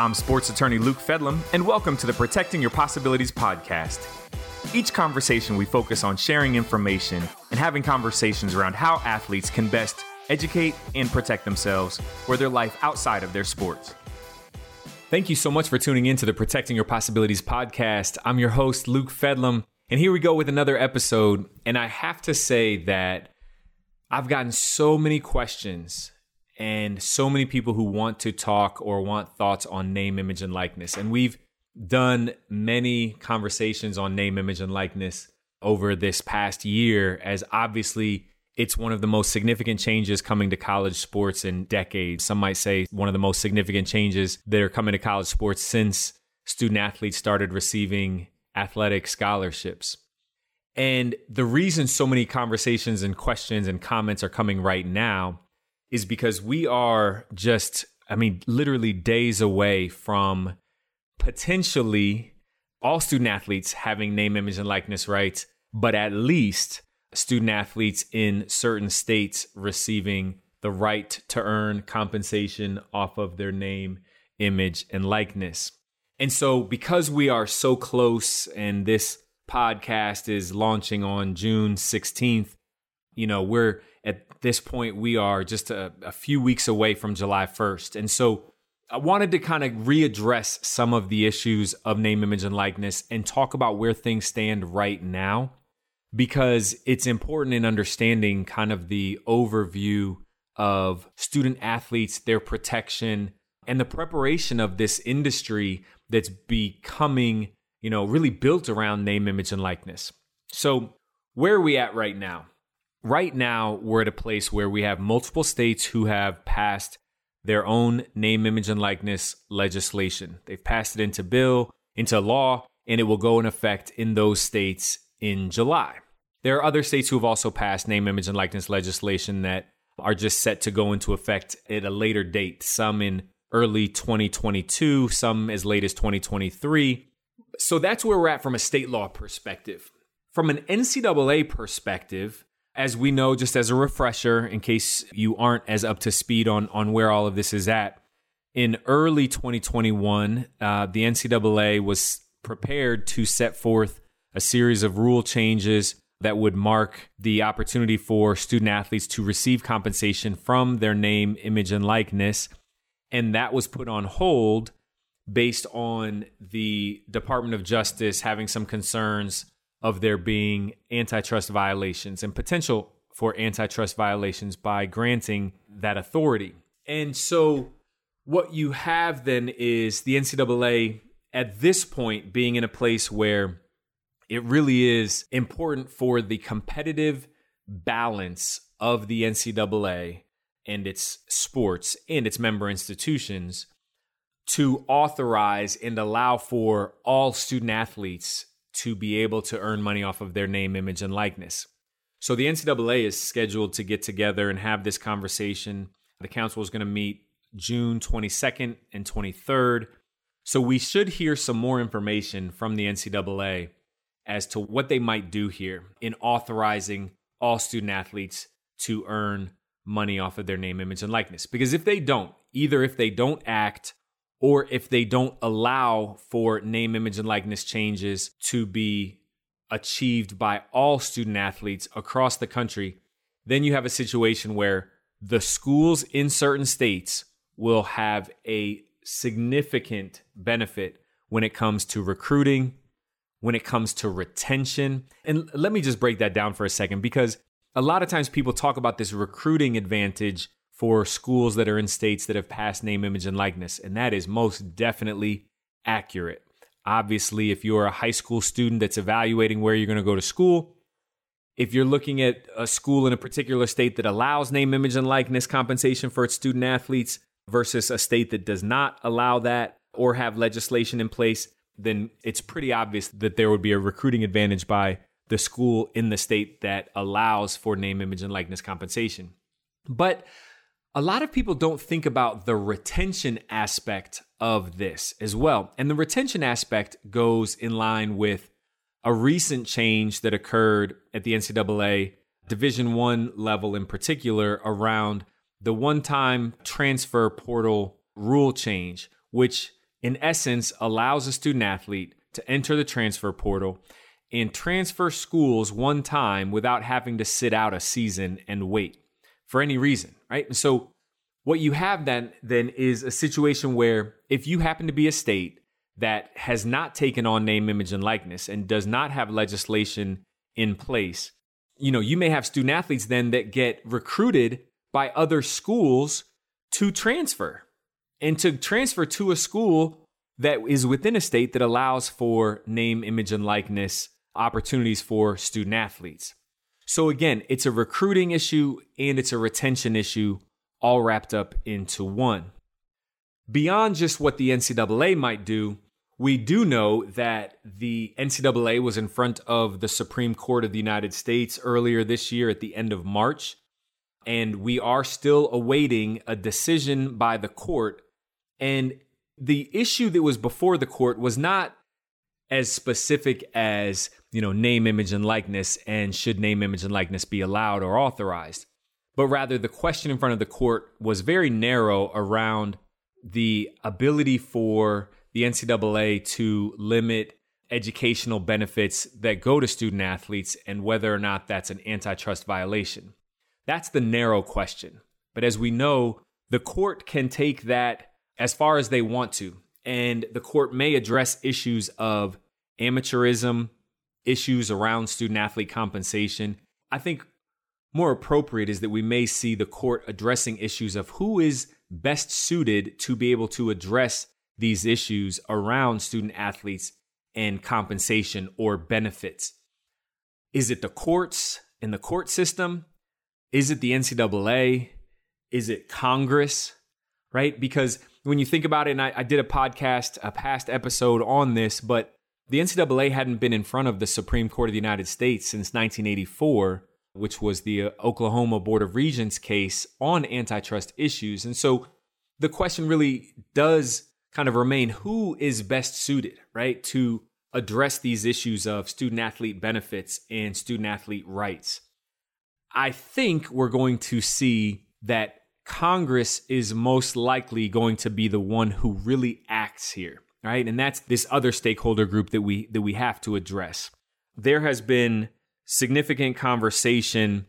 I'm sports attorney Luke Fedlam, and welcome to the Protecting Your Possibilities podcast. Each conversation, we focus on sharing information and having conversations around how athletes can best educate and protect themselves for their life outside of their sports. Thank you so much for tuning in to the Protecting Your Possibilities podcast. I'm your host, Luke Fedlam, and here we go with another episode. And I have to say that I've gotten so many questions and so many people who want to talk or want thoughts on name, image, and likeness. And we've done many conversations on name, image, and likeness over this past year, as obviously it's one of the most significant changes coming to college sports in decades. Some might say one of the most significant changes that are coming to college sports since student athletes started receiving athletic scholarships. And the reason so many conversations and questions and comments are coming right now is because we are just, I mean, literally days away from potentially all student athletes having name, image, and likeness rights, but at least student athletes in certain states receiving the right to earn compensation off of their name, image, and likeness. And so, because we are so close and this podcast is launching on June 16th, you know, we're this point, we are just a, a few weeks away from July 1st. And so I wanted to kind of readdress some of the issues of name, image, and likeness and talk about where things stand right now because it's important in understanding kind of the overview of student athletes, their protection, and the preparation of this industry that's becoming, you know, really built around name, image, and likeness. So, where are we at right now? Right now we're at a place where we have multiple states who have passed their own name, image, and likeness legislation. They've passed it into bill, into law, and it will go in effect in those states in July. There are other states who have also passed name, image, and likeness legislation that are just set to go into effect at a later date, some in early 2022, some as late as 2023. So that's where we're at from a state law perspective. From an NCAA perspective, as we know, just as a refresher, in case you aren't as up to speed on, on where all of this is at, in early 2021, uh, the NCAA was prepared to set forth a series of rule changes that would mark the opportunity for student athletes to receive compensation from their name, image, and likeness. And that was put on hold based on the Department of Justice having some concerns of there being antitrust violations and potential for antitrust violations by granting that authority. And so, what you have then is the NCAA at this point being in a place where it really is important for the competitive balance of the NCAA and its sports and its member institutions to authorize and allow for all student athletes to be able to earn money off of their name, image, and likeness. So the NCAA is scheduled to get together and have this conversation. The council is going to meet June 22nd and 23rd. So we should hear some more information from the NCAA as to what they might do here in authorizing all student athletes to earn money off of their name, image, and likeness. Because if they don't, either if they don't act or if they don't allow for name, image, and likeness changes to be achieved by all student athletes across the country, then you have a situation where the schools in certain states will have a significant benefit when it comes to recruiting, when it comes to retention. And let me just break that down for a second because a lot of times people talk about this recruiting advantage for schools that are in states that have passed name, image, and likeness. And that is most definitely accurate. Obviously, if you're a high school student that's evaluating where you're going to go to school, if you're looking at a school in a particular state that allows name, image, and likeness compensation for its student athletes versus a state that does not allow that or have legislation in place, then it's pretty obvious that there would be a recruiting advantage by the school in the state that allows for name, image, and likeness compensation. But a lot of people don't think about the retention aspect of this as well. And the retention aspect goes in line with a recent change that occurred at the NCAA Division 1 level in particular around the one-time transfer portal rule change, which in essence, allows a student athlete to enter the transfer portal and transfer schools one time without having to sit out a season and wait for any reason, right? And so what you have then then is a situation where if you happen to be a state that has not taken on name image and likeness and does not have legislation in place, you know, you may have student athletes then that get recruited by other schools to transfer and to transfer to a school that is within a state that allows for name, image, and likeness opportunities for student athletes. So again, it's a recruiting issue and it's a retention issue all wrapped up into one. Beyond just what the NCAA might do, we do know that the NCAA was in front of the Supreme Court of the United States earlier this year at the end of March, and we are still awaiting a decision by the court. And the issue that was before the court was not as specific as, you know, name, image, and likeness, and should name, image, and likeness be allowed or authorized, but rather the question in front of the court was very narrow around the ability for the NCAA to limit educational benefits that go to student athletes and whether or not that's an antitrust violation. That's the narrow question. But as we know, the court can take that as far as they want to, and the court may address issues of amateurism, issues around student athlete compensation. I think more appropriate is that we may see the court addressing issues of who is best suited to be able to address these issues around student athletes and compensation or benefits. Is it the courts and the court system? Is it the NCAA? Is it Congress? Right? Because when you think about it, and I, I, did a podcast, a past episode on this, but the NCAA hadn't been in front of the Supreme Court of the United States since 1984, which was the uh, Oklahoma Board of Regents case on antitrust issues. And so the question really does kind of remain who is best suited, right, to address these issues of student athlete benefits and student athlete rights. I think we're going to see that Congress is most likely going to be the one who really acts here, right? And that's this other stakeholder group that we that we have to address. There has been significant conversation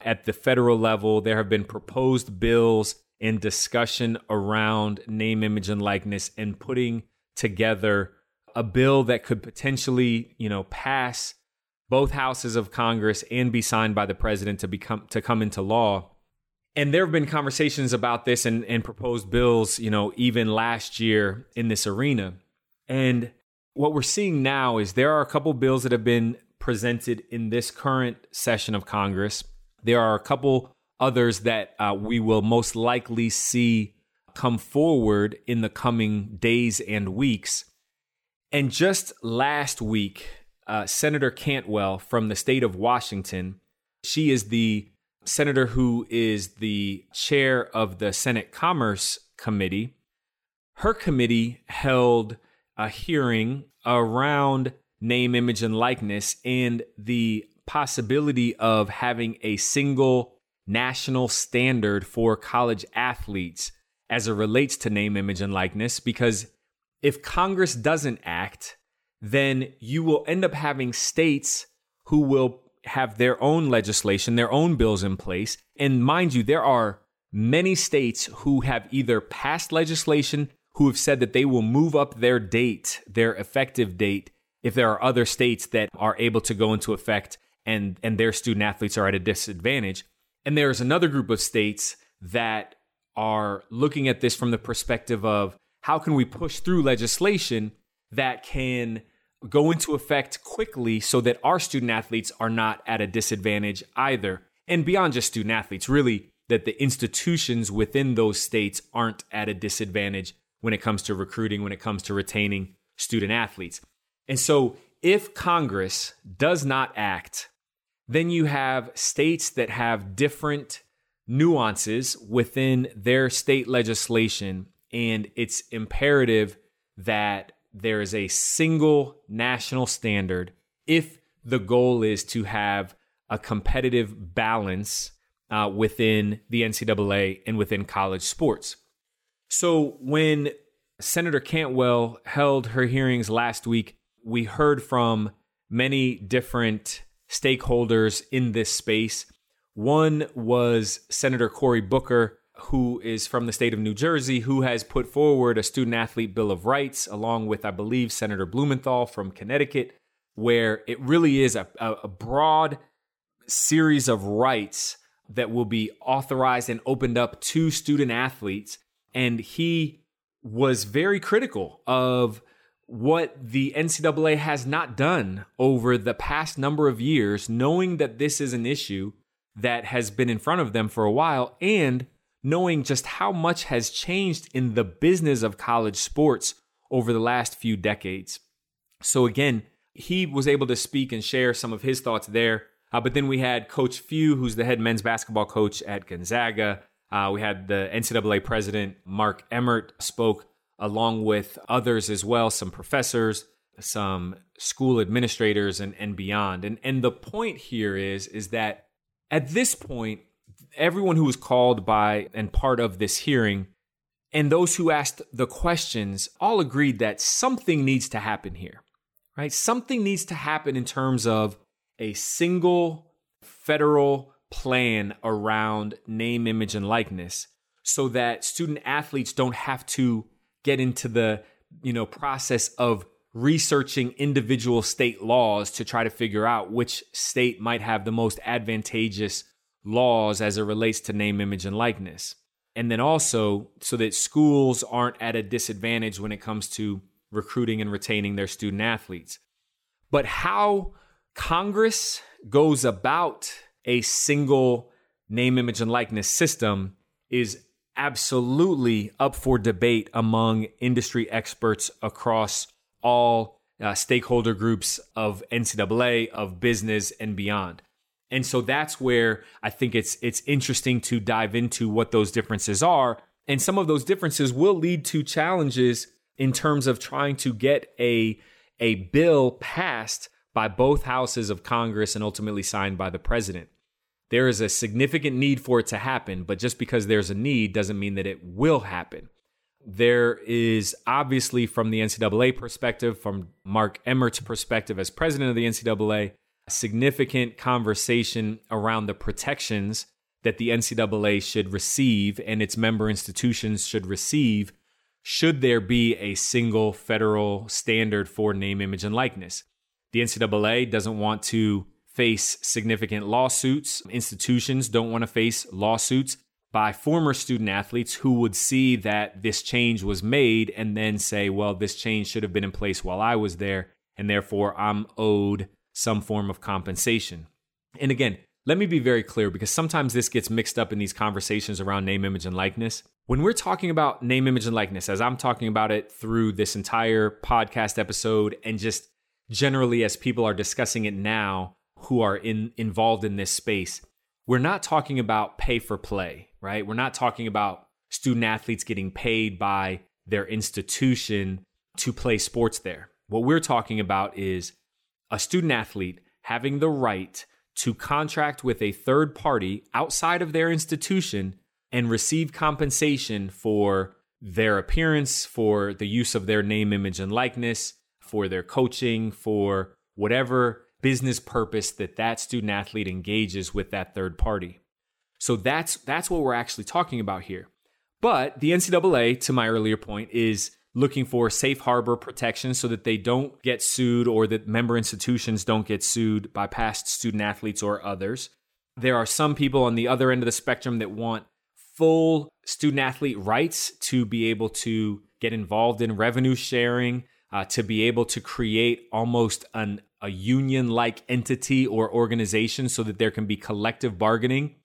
at the federal level. There have been proposed bills and discussion around name, image, and likeness and putting together a bill that could potentially, you know, pass both houses of Congress and be signed by the president to become to come into law. And there have been conversations about this and, and proposed bills, you know, even last year in this arena. And what we're seeing now is there are a couple bills that have been presented in this current session of Congress. There are a couple others that uh, we will most likely see come forward in the coming days and weeks. And just last week, uh, Senator Cantwell from the state of Washington, she is the senator who is the chair of the Senate Commerce Committee. Her committee held a hearing around name, image, and likeness and the possibility of having a single national standard for college athletes as it relates to name, image, and likeness. Because if Congress doesn't act, then you will end up having states who will have their own legislation, their own bills in place. And mind you, there are many states who have either passed legislation, who have said that they will move up their date, their effective date, if there are other states that are able to go into effect and, and their student athletes are at a disadvantage. And there's another group of states that are looking at this from the perspective of how can we push through legislation that can go into effect quickly so that our student athletes are not at a disadvantage either. And beyond just student athletes, really, that the institutions within those states aren't at a disadvantage when it comes to recruiting, when it comes to retaining student athletes. And so, if Congress does not act then you have states that have different nuances within their state legislation, and it's imperative that there is a single national standard if the goal is to have a competitive balance uh, within the NCAA and within college sports. So when Senator Cantwell held her hearings last week. We heard from many different stakeholders in this space. One was Senator Cory Booker, who is from the state of New Jersey, who has put forward a student athlete bill of rights, along with, I believe, Senator Blumenthal from Connecticut, where it really is a, a broad series of rights that will be authorized and opened up to student athletes. And he was very critical of what the NCAA has not done over the past number of years, knowing that this is an issue that has been in front of them for a while and knowing just how much has changed in the business of college sports over the last few decades. So, again, he was able to speak and share some of his thoughts there. Uh, but then we had Coach Few, who's the head men's basketball coach at Gonzaga. Uh, we had the NCAA president, Mark Emmert, spoke along with others as well, some professors, some school administrators, and, and beyond. And, and the point here is, is that at this point, everyone who was called by and part of this hearing and those who asked the questions all agreed that something needs to happen here, right? Something needs to happen in terms of a single federal plan around name, image, and likeness so that student athletes don't have to get into the you know process of researching individual state laws to try to figure out which state might have the most advantageous laws as it relates to name, image, and likeness. And then also so that schools aren't at a disadvantage when it comes to recruiting and retaining their student athletes. But how Congress goes about a single name, image, and likeness system is absolutely up for debate among industry experts across all uh, stakeholder groups of NCAA, of business, and beyond. And so that's where I think it's it's interesting to dive into what those differences are. And some of those differences will lead to challenges in terms of trying to get a a bill passed by both houses of Congress and ultimately signed by the president. There is a significant need for it to happen, but just because there's a need doesn't mean that it will happen. There is obviously, from the NCAA perspective, from Mark Emmert's perspective as president of the NCAA, significant conversation around the protections that the NCAA should receive and its member institutions should receive should there be a single federal standard for name, image, and likeness. The NCAA doesn't want to face significant lawsuits. Institutions don't want to face lawsuits by former student athletes who would see that this change was made and then say, well, this change should have been in place while I was there, and therefore I'm owed some form of compensation. And again, let me be very clear because sometimes this gets mixed up in these conversations around name, image, and likeness. When we're talking about name, image, and likeness, as I'm talking about it through this entire podcast episode and just generally as people are discussing it now who are in involved in this space, we're not talking about pay for play, right? We're not talking about student athletes getting paid by their institution to play sports there. What we're talking about is a student athlete having the right to contract with a third party outside of their institution and receive compensation for their appearance, for the use of their name, image, and likeness, for their coaching, for whatever business purpose that that student athlete engages with that third party. So that's that's what we're actually talking about here. But the NCAA, to my earlier point, is looking for safe harbor protection so that they don't get sued or that member institutions don't get sued by past student athletes or others. There are some people on the other end of the spectrum that want full student athlete rights to be able to get involved in revenue sharing, uh, to be able to create almost an, a union like entity or organization so that there can be collective bargaining.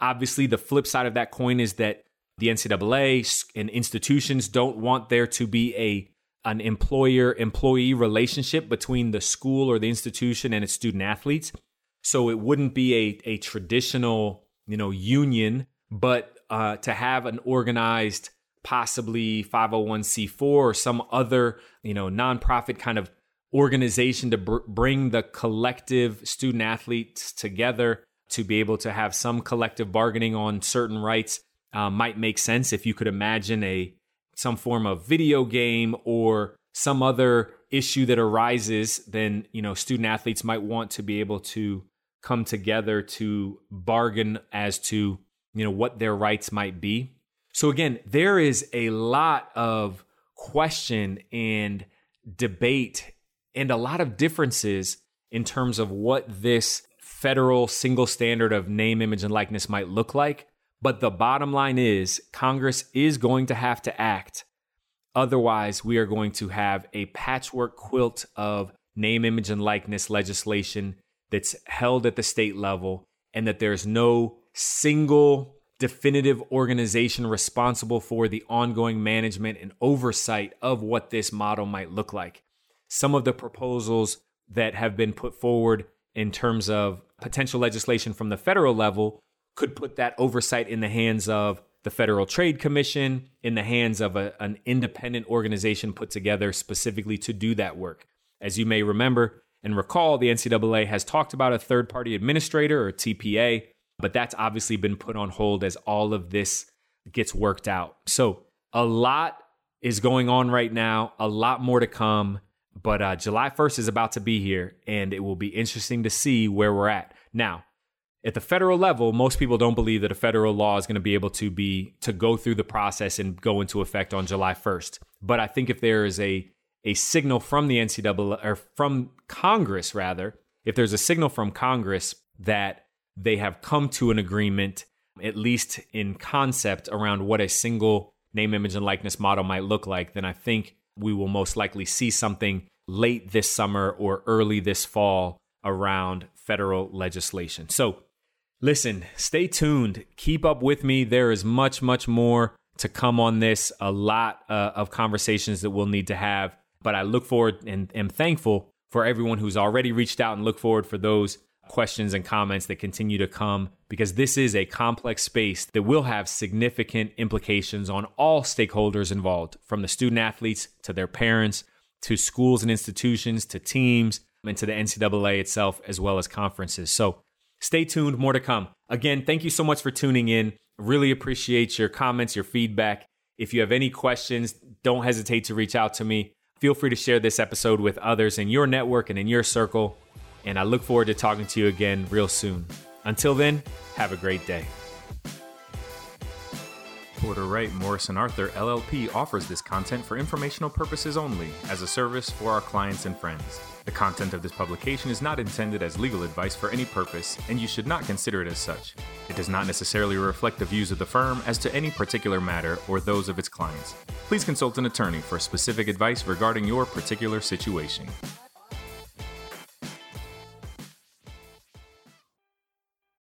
Obviously, the flip side of that coin is that the NCAA and institutions don't want there to be a an employer employee relationship between the school or the institution and its student athletes. So it wouldn't be a, a traditional, you know, union, but uh, to have an organized, possibly 501c4 or some other, you know, nonprofit kind of organization to br- bring the collective student athletes together to be able to have some collective bargaining on certain rights uh, might make sense if you could imagine a some form of video game or some other issue that arises, then you know student athletes might want to be able to come together to bargain as to you know what their rights might be. So again, there is a lot of question and debate and a lot of differences in terms of what this federal single standard of name, image, and likeness might look like. But the bottom line is Congress is going to have to act. Otherwise, we are going to have a patchwork quilt of name, image, and likeness legislation that's held at the state level, and that there's no single definitive organization responsible for the ongoing management and oversight of what this model might look like. Some of the proposals that have been put forward in terms of potential legislation from the federal level could put that oversight in the hands of the Federal Trade Commission, in the hands of a, an independent organization put together specifically to do that work. As you may remember and recall, the NCAA has talked about a third party administrator or TPA, but that's obviously been put on hold as all of this gets worked out. So, a lot is going on right now, a lot more to come. But uh, July 1st is about to be here, and it will be interesting to see where we're at. Now, at the federal level, most people don't believe that a federal law is going to be able to be to go through the process and go into effect on July 1st. But I think if there is a a signal from the NCAA or from Congress rather, if there's a signal from Congress that they have come to an agreement, at least in concept, around what a single name, image, and likeness model might look like, then I think we will most likely see something late this summer or early this fall around federal legislation. So, listen, stay tuned. Keep up with me. There is much, much more to come on this, a lot uh, of conversations that we'll need to have. But I look forward and am thankful for everyone who's already reached out and look forward for those questions and comments that continue to come because this is a complex space that will have significant implications on all stakeholders involved, from the student athletes to their parents, to schools and institutions, to teams, and to the NCAA itself, as well as conferences. So stay tuned, more to come. Again, thank you so much for tuning in. Really appreciate your comments, your feedback. If you have any questions, don't hesitate to reach out to me. Feel free to share this episode with others in your network and in your circle. And I look forward to talking to you again real soon. Until then, have a great day. Porter Wright Morris & Arthur LLP offers this content for informational purposes only as a service for our clients and friends. The content of this publication is not intended as legal advice for any purpose, and you should not consider it as such. It does not necessarily reflect the views of the firm as to any particular matter or those of its clients. Please consult an attorney for specific advice regarding your particular situation.